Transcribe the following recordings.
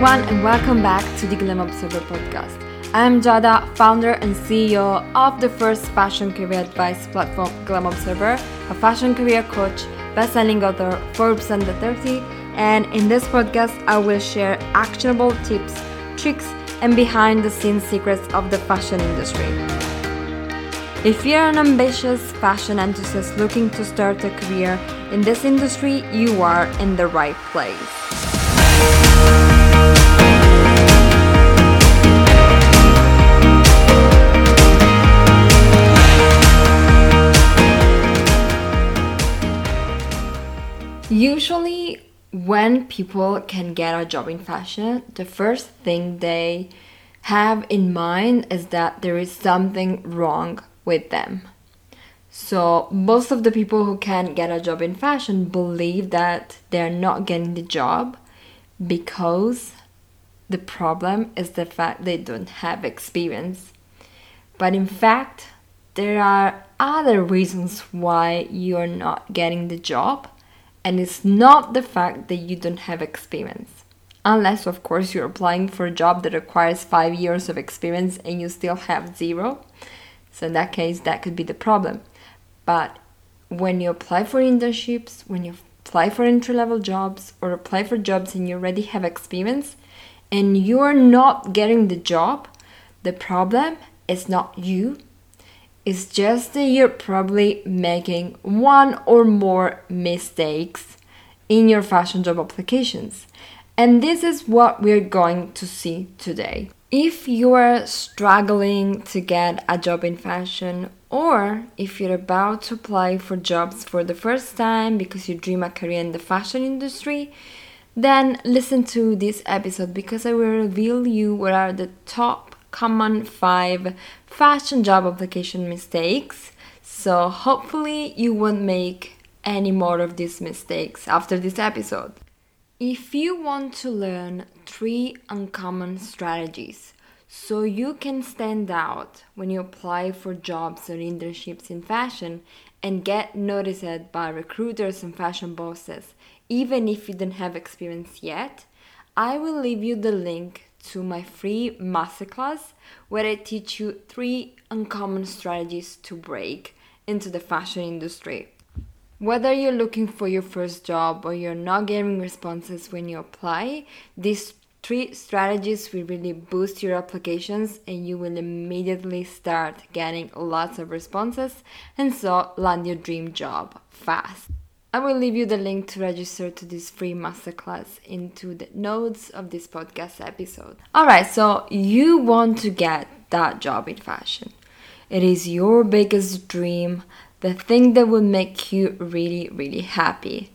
everyone, and welcome back to the Glam Observer podcast. I'm Giada, founder and CEO of the first fashion career advice platform, Glam Observer, a fashion career coach, best-selling author, Forbes Under 30, and in this podcast, I will share actionable tips, tricks, and behind-the-scenes secrets of the fashion industry. If you're an ambitious fashion enthusiast looking to start a career in this industry, you are in the right place. Usually, when people can get a job in fashion, the first thing they have in mind is that there is something wrong with them. So, most of the people who can get a job in fashion believe that they're not getting the job because the problem is the fact they don't have experience. But in fact, there are other reasons why you're not getting the job and it's not the fact that you don't have experience. Unless, of course, you're applying for a job that requires five years of experience and you still have zero. So, in that case, that could be the problem. But when you apply for internships, when you apply for entry level jobs, or apply for jobs and you already have experience, and you're not getting the job, the problem is not you, it's just that you're probably making one or more mistakes in your fashion job applications. And this is what we're going to see today. If you are struggling to get a job in fashion, or if you're about to apply for jobs for the first time because you dream a career in the fashion industry, then listen to this episode because I will reveal you what are the top common five fashion job application mistakes. So, hopefully, you won't make any more of these mistakes after this episode. If you want to learn three uncommon strategies so you can stand out when you apply for jobs or internships in fashion and get noticed by recruiters and fashion bosses, even if you don't have experience yet, I will leave you the link to my free masterclass where I teach you three uncommon strategies to break into the fashion industry. Whether you're looking for your first job or you're not getting responses when you apply, these three strategies will really boost your applications and you will immediately start getting lots of responses and so land your dream job fast. I will leave you the link to register to this free masterclass into the notes of this podcast episode. Alright, so you want to get that job in fashion. It is your biggest dream, the thing that will make you really, really happy.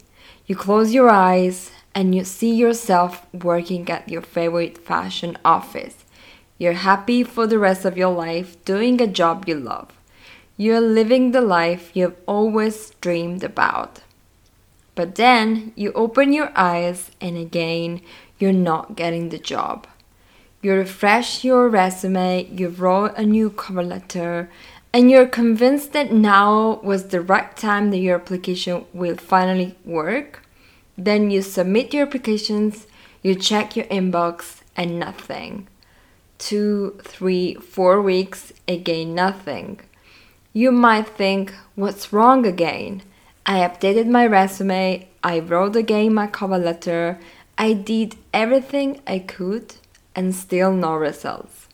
You close your eyes and you see yourself working at your favorite fashion office. You're happy for the rest of your life doing a job you love. You're living the life you've always dreamed about. But then you open your eyes and again you're not getting the job. You refresh your resume, you wrote a new cover letter, and you're convinced that now was the right time that your application will finally work. Then you submit your applications, you check your inbox, and nothing. Two, three, four weeks, again, nothing. You might think, what's wrong again? I updated my resume, I wrote again my cover letter, I did everything I could, and still no results.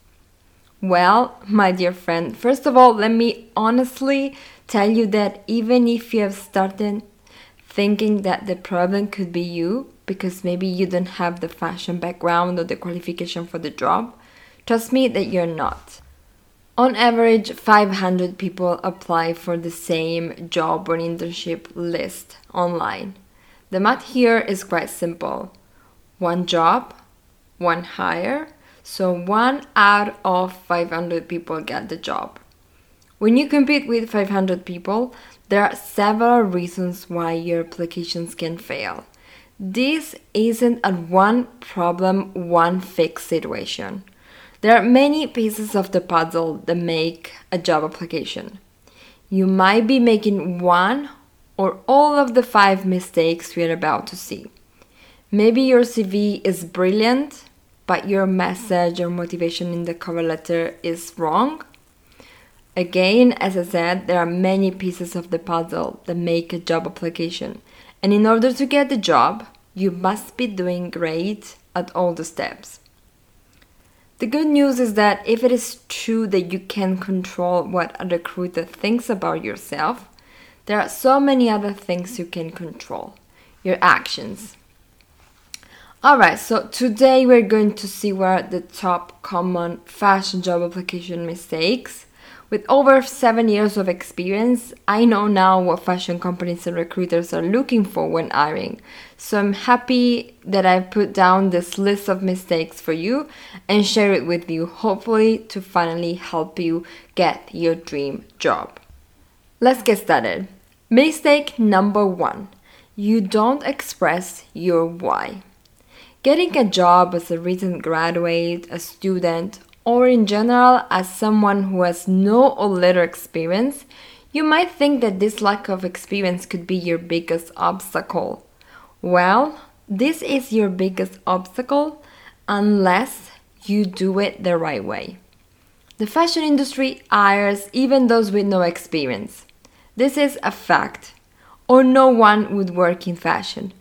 Well, my dear friend, first of all, let me honestly tell you that even if you have started thinking that the problem could be you, because maybe you don't have the fashion background or the qualification for the job, trust me that you're not. On average, 500 people apply for the same job or internship list online. The math here is quite simple one job, one hire, so one out of 500 people get the job. When you compete with 500 people, there are several reasons why your applications can fail. This isn't a one problem, one fix situation. There are many pieces of the puzzle that make a job application. You might be making one or all of the five mistakes we are about to see. Maybe your CV is brilliant, but your message or motivation in the cover letter is wrong. Again, as I said, there are many pieces of the puzzle that make a job application. And in order to get the job, you must be doing great at all the steps. The good news is that if it is true that you can control what a recruiter thinks about yourself, there are so many other things you can control your actions. Alright, so today we're going to see what are the top common fashion job application mistakes with over seven years of experience, I know now what fashion companies and recruiters are looking for when hiring. So I'm happy that I've put down this list of mistakes for you and share it with you, hopefully, to finally help you get your dream job. Let's get started. Mistake number one you don't express your why. Getting a job as a recent graduate, a student, or in general as someone who has no or little experience, you might think that this lack of experience could be your biggest obstacle. Well, this is your biggest obstacle unless you do it the right way. The fashion industry hires even those with no experience. This is a fact, or no one would work in fashion.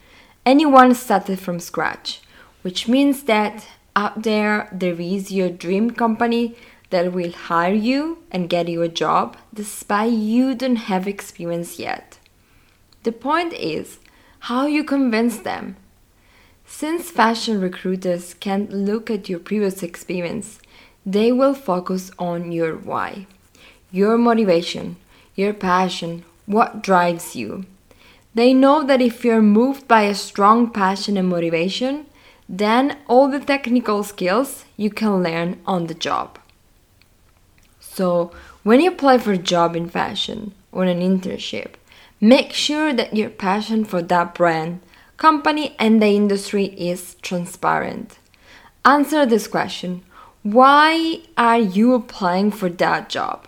Anyone started from scratch, which means that out there there is your dream company that will hire you and get you a job despite you don't have experience yet. The point is how you convince them. Since fashion recruiters can't look at your previous experience, they will focus on your why, your motivation, your passion, what drives you. They know that if you're moved by a strong passion and motivation, then all the technical skills you can learn on the job. So, when you apply for a job in fashion or an internship, make sure that your passion for that brand, company, and the industry is transparent. Answer this question Why are you applying for that job?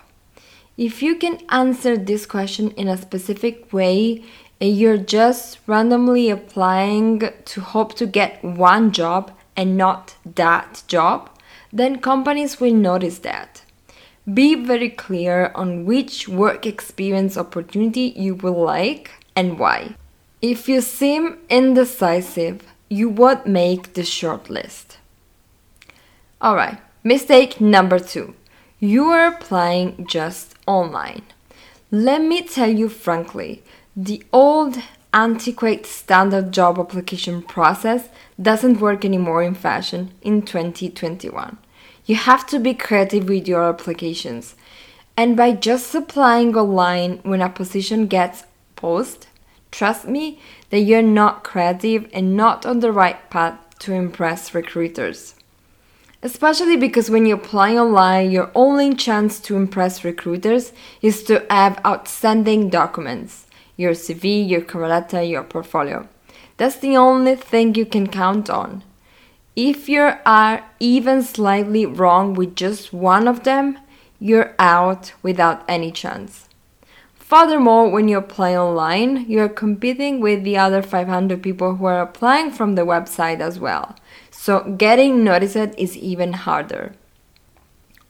If you can answer this question in a specific way, you're just randomly applying to hope to get one job and not that job, then companies will notice that. Be very clear on which work experience opportunity you will like and why. If you seem indecisive, you won't make the shortlist. Alright, mistake number two you are applying just online. Let me tell you frankly, the old antiquated standard job application process doesn't work anymore in fashion in 2021. You have to be creative with your applications. And by just applying online when a position gets posted, trust me that you're not creative and not on the right path to impress recruiters. Especially because when you apply online, your only chance to impress recruiters is to have outstanding documents your CV, your cover letter, your portfolio. That's the only thing you can count on. If you are even slightly wrong with just one of them, you're out without any chance. Furthermore, when you apply online, you're competing with the other 500 people who are applying from the website as well. So getting noticed is even harder.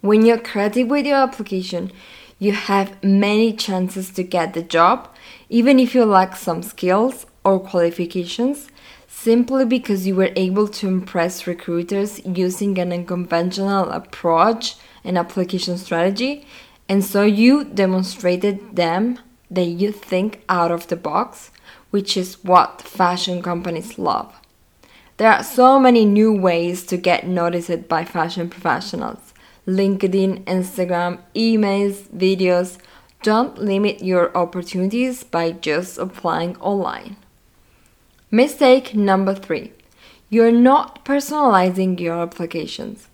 When you're creative with your application, you have many chances to get the job, even if you lack some skills or qualifications, simply because you were able to impress recruiters using an unconventional approach and application strategy, and so you demonstrated them that you think out of the box, which is what fashion companies love. There are so many new ways to get noticed by fashion professionals. LinkedIn, Instagram, emails, videos. Don't limit your opportunities by just applying online. Mistake number three you're not personalizing your applications.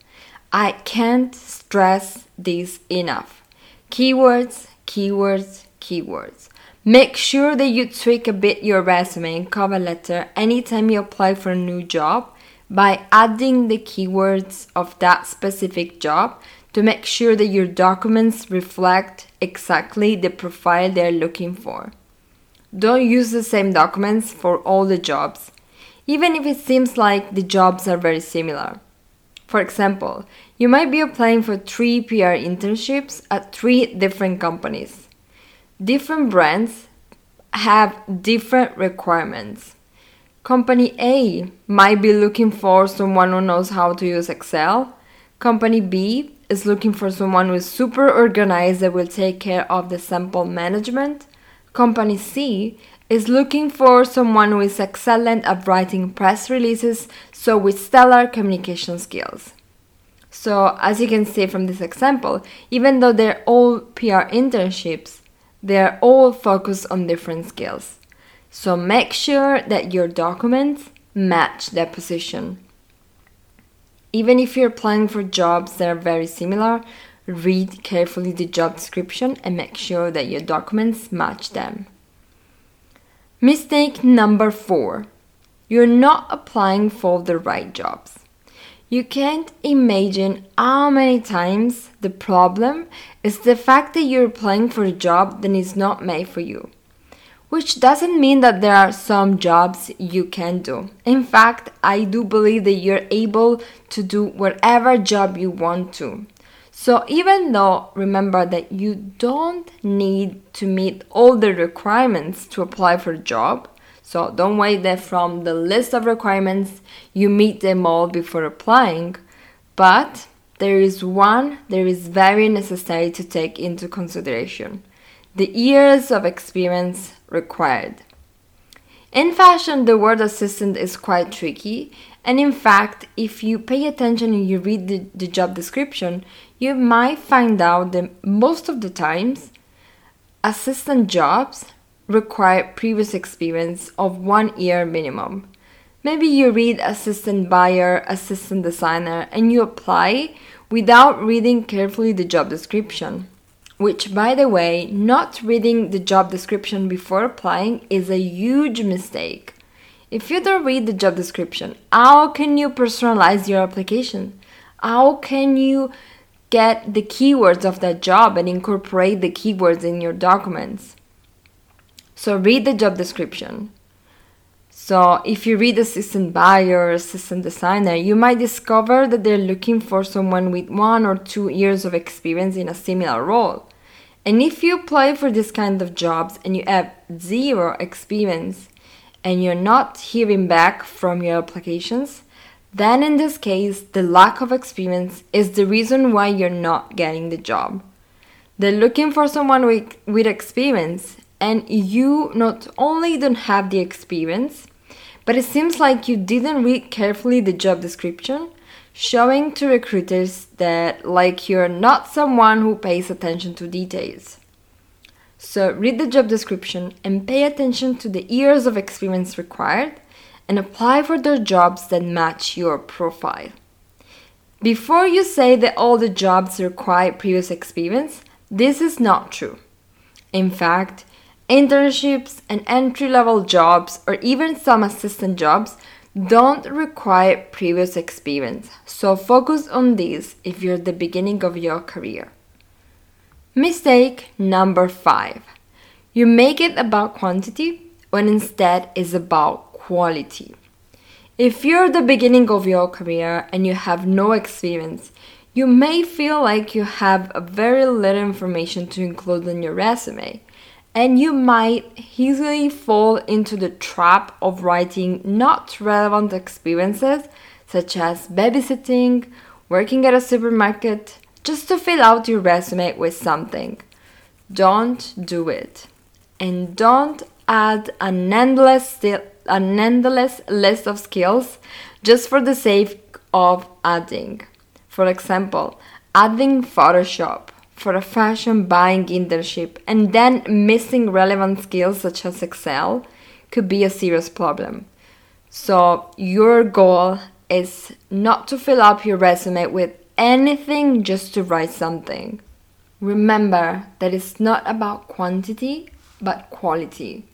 I can't stress this enough. Keywords, keywords, keywords. Make sure that you tweak a bit your resume and cover letter anytime you apply for a new job by adding the keywords of that specific job to make sure that your documents reflect exactly the profile they're looking for. Don't use the same documents for all the jobs, even if it seems like the jobs are very similar. For example, you might be applying for three PR internships at three different companies. Different brands have different requirements. Company A might be looking for someone who knows how to use Excel. Company B is looking for someone who is super organized that will take care of the sample management. Company C is looking for someone who is excellent at writing press releases, so with stellar communication skills. So, as you can see from this example, even though they're all PR internships, they're all focused on different skills. So, make sure that your documents match that position. Even if you're applying for jobs that are very similar, read carefully the job description and make sure that your documents match them. Mistake number four you're not applying for the right jobs. You can't imagine how many times the problem is the fact that you're applying for a job that is not made for you. Which doesn't mean that there are some jobs you can do. In fact, I do believe that you're able to do whatever job you want to. So even though remember that you don't need to meet all the requirements to apply for a job, so don't wait that from the list of requirements you meet them all before applying, but there is one that is very necessary to take into consideration the years of experience required. In fashion, the word assistant is quite tricky, and in fact, if you pay attention and you read the, the job description, you might find out that most of the times assistant jobs require previous experience of one year minimum. Maybe you read assistant buyer, assistant designer, and you apply without reading carefully the job description. Which, by the way, not reading the job description before applying is a huge mistake. If you don't read the job description, how can you personalize your application? How can you get the keywords of that job and incorporate the keywords in your documents. So read the job description. So if you read assistant buyer or assistant designer, you might discover that they're looking for someone with one or two years of experience in a similar role. And if you apply for this kind of jobs and you have zero experience and you're not hearing back from your applications, then in this case, the lack of experience is the reason why you're not getting the job. They're looking for someone with, with experience, and you not only don't have the experience, but it seems like you didn't read carefully the job description, showing to recruiters that like you're not someone who pays attention to details. So read the job description and pay attention to the years of experience required and apply for the jobs that match your profile. Before you say that all the jobs require previous experience, this is not true. In fact, internships and entry level jobs, or even some assistant jobs, don't require previous experience, so focus on these if you're at the beginning of your career. Mistake number five you make it about quantity when instead it's about quality. If you're at the beginning of your career and you have no experience, you may feel like you have very little information to include in your resume, and you might easily fall into the trap of writing not relevant experiences such as babysitting, working at a supermarket, just to fill out your resume with something. Don't do it. And don't add an endless an endless list of skills just for the sake of adding. For example, adding Photoshop for a fashion buying internship and then missing relevant skills such as Excel could be a serious problem. So, your goal is not to fill up your resume with anything just to write something. Remember that it's not about quantity but quality.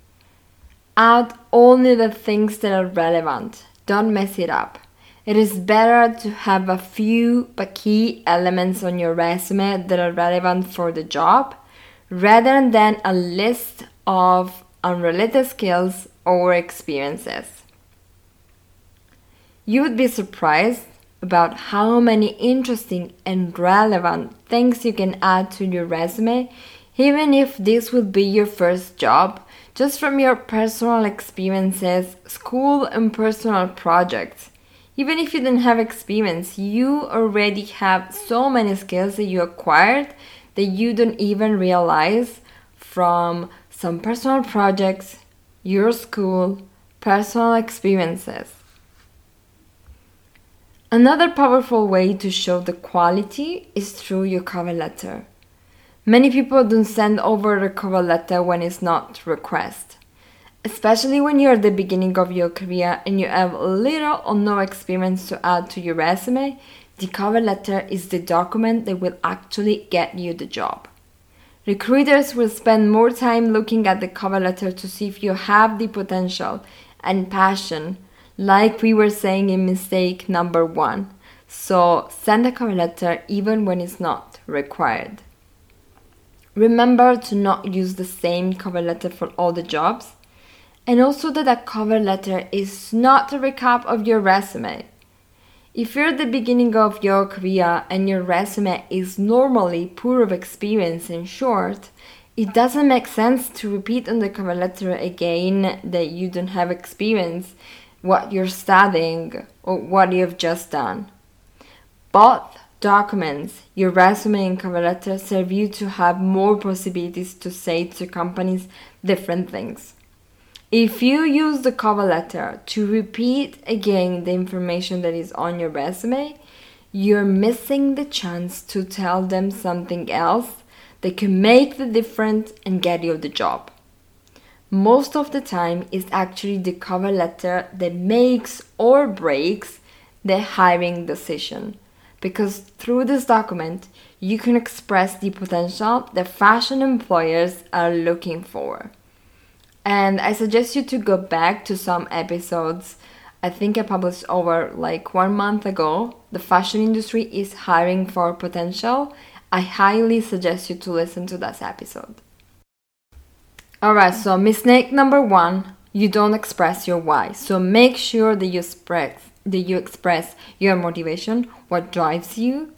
Add only the things that are relevant. Don't mess it up. It is better to have a few but key elements on your resume that are relevant for the job rather than a list of unrelated skills or experiences. You would be surprised about how many interesting and relevant things you can add to your resume, even if this would be your first job, just from your personal experiences, school, and personal projects. Even if you didn't have experience, you already have so many skills that you acquired that you don't even realize from some personal projects, your school, personal experiences. Another powerful way to show the quality is through your cover letter. Many people don't send over a cover letter when it's not request. Especially when you're at the beginning of your career and you have little or no experience to add to your resume, the cover letter is the document that will actually get you the job. Recruiters will spend more time looking at the cover letter to see if you have the potential and passion like we were saying in mistake number one. So send a cover letter even when it's not required. Remember to not use the same cover letter for all the jobs. And also that a cover letter is not a recap of your resume. If you're at the beginning of your career and your resume is normally poor of experience and short, it doesn't make sense to repeat on the cover letter again that you don't have experience what you're studying or what you've just done. Both documents, your resume and cover letter, serve you to have more possibilities to say to companies different things. If you use the cover letter to repeat again the information that is on your resume, you're missing the chance to tell them something else that can make the difference and get you the job most of the time it's actually the cover letter that makes or breaks the hiring decision. Because through this document, you can express the potential that fashion employers are looking for. And I suggest you to go back to some episodes. I think I published over like one month ago. The fashion industry is hiring for potential. I highly suggest you to listen to that episode. Alright, so mistake number one, you don't express your why. So make sure that you express that you express your motivation, what drives you,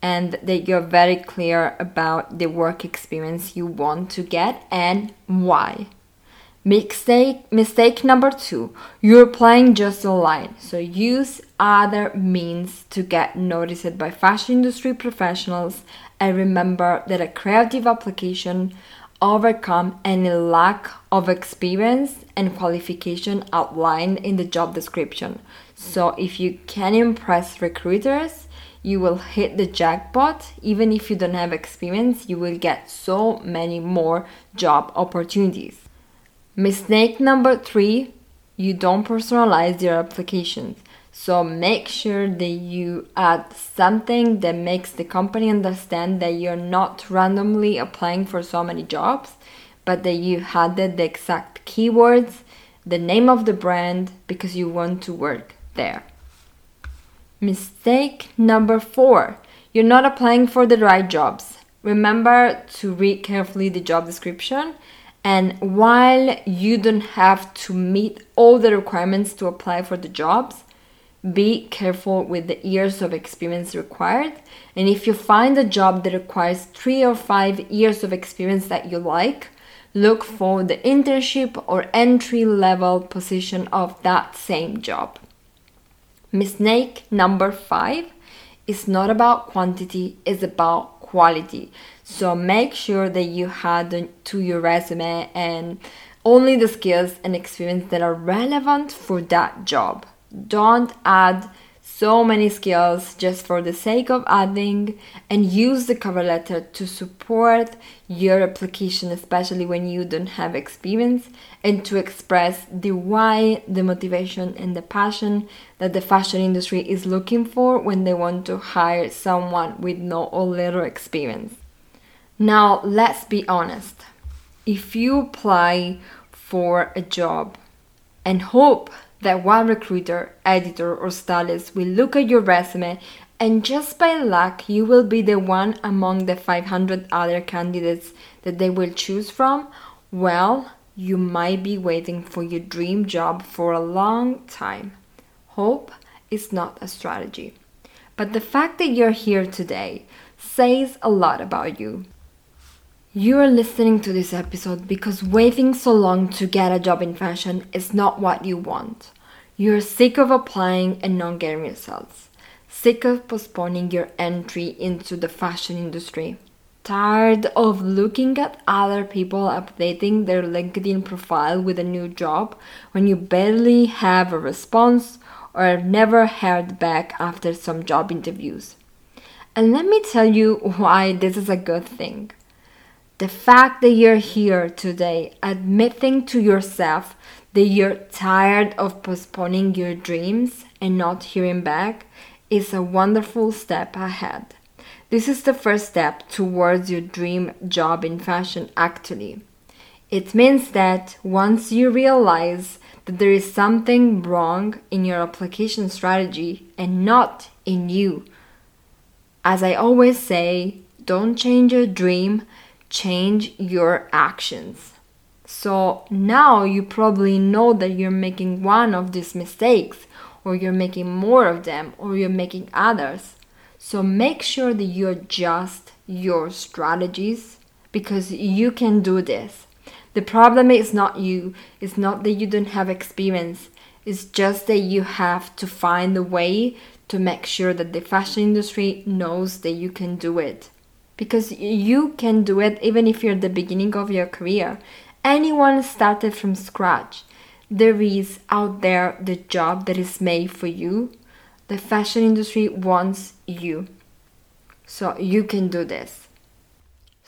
and that you're very clear about the work experience you want to get and why. Mistake mistake number two, you're applying just a line. So use other means to get noticed by fashion industry professionals and remember that a creative application overcome any lack of experience and qualification outlined in the job description. So, if you can impress recruiters, you will hit the jackpot. Even if you don't have experience, you will get so many more job opportunities. Mistake number three you don't personalize your applications. So make sure that you add something that makes the company understand that you're not randomly applying for so many jobs, but that you added the exact keywords, the name of the brand, because you want to work there. Mistake number four you're not applying for the right jobs. Remember to read carefully the job description. And while you don't have to meet all the requirements to apply for the jobs, be careful with the years of experience required. And if you find a job that requires three or five years of experience that you like, look for the internship or entry level position of that same job. Mistake number five is not about quantity, it's about quality. So make sure that you add to your resume and only the skills and experience that are relevant for that job. Don't add so many skills just for the sake of adding and use the cover letter to support your application, especially when you don't have experience, and to express the why, the motivation, and the passion that the fashion industry is looking for when they want to hire someone with no or little experience. Now, let's be honest. If you apply for a job and hope that one recruiter, editor, or stylist will look at your resume and just by luck you will be the one among the 500 other candidates that they will choose from, well, you might be waiting for your dream job for a long time. Hope is not a strategy. But the fact that you're here today says a lot about you. You're listening to this episode because waiting so long to get a job in fashion is not what you want. You're sick of applying and not getting results, sick of postponing your entry into the fashion industry, tired of looking at other people updating their LinkedIn profile with a new job when you barely have a response or never heard back after some job interviews. And let me tell you why this is a good thing. The fact that you're here today admitting to yourself that you're tired of postponing your dreams and not hearing back is a wonderful step ahead. This is the first step towards your dream job in fashion, actually. It means that once you realize that there is something wrong in your application strategy and not in you, as I always say, don't change your dream, change your actions. So now you probably know that you're making one of these mistakes, or you're making more of them, or you're making others. So make sure that you adjust your strategies because you can do this. The problem is not you, it's not that you don't have experience, it's just that you have to find a way to make sure that the fashion industry knows that you can do it because you can do it even if you're at the beginning of your career. Anyone started from scratch. There is out there the job that is made for you. The fashion industry wants you. So you can do this.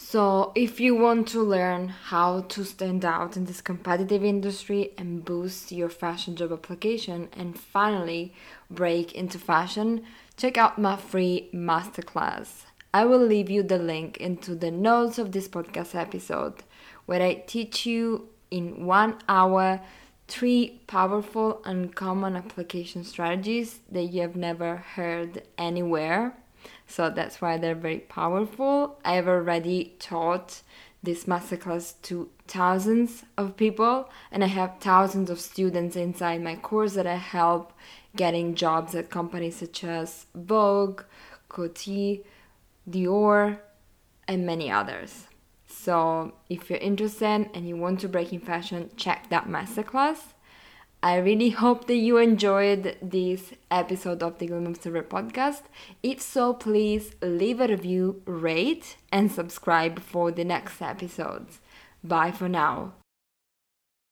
So, if you want to learn how to stand out in this competitive industry and boost your fashion job application and finally break into fashion, check out my free masterclass. I will leave you the link into the notes of this podcast episode where I teach you in one hour three powerful and common application strategies that you have never heard anywhere. So that's why they're very powerful. I've already taught this masterclass to thousands of people, and I have thousands of students inside my course that I help getting jobs at companies such as Vogue, Coty, Dior, and many others. So, if you're interested and you want to break in fashion, check that masterclass. I really hope that you enjoyed this episode of the Glam Observer podcast. If so, please leave a review, rate, and subscribe for the next episodes. Bye for now.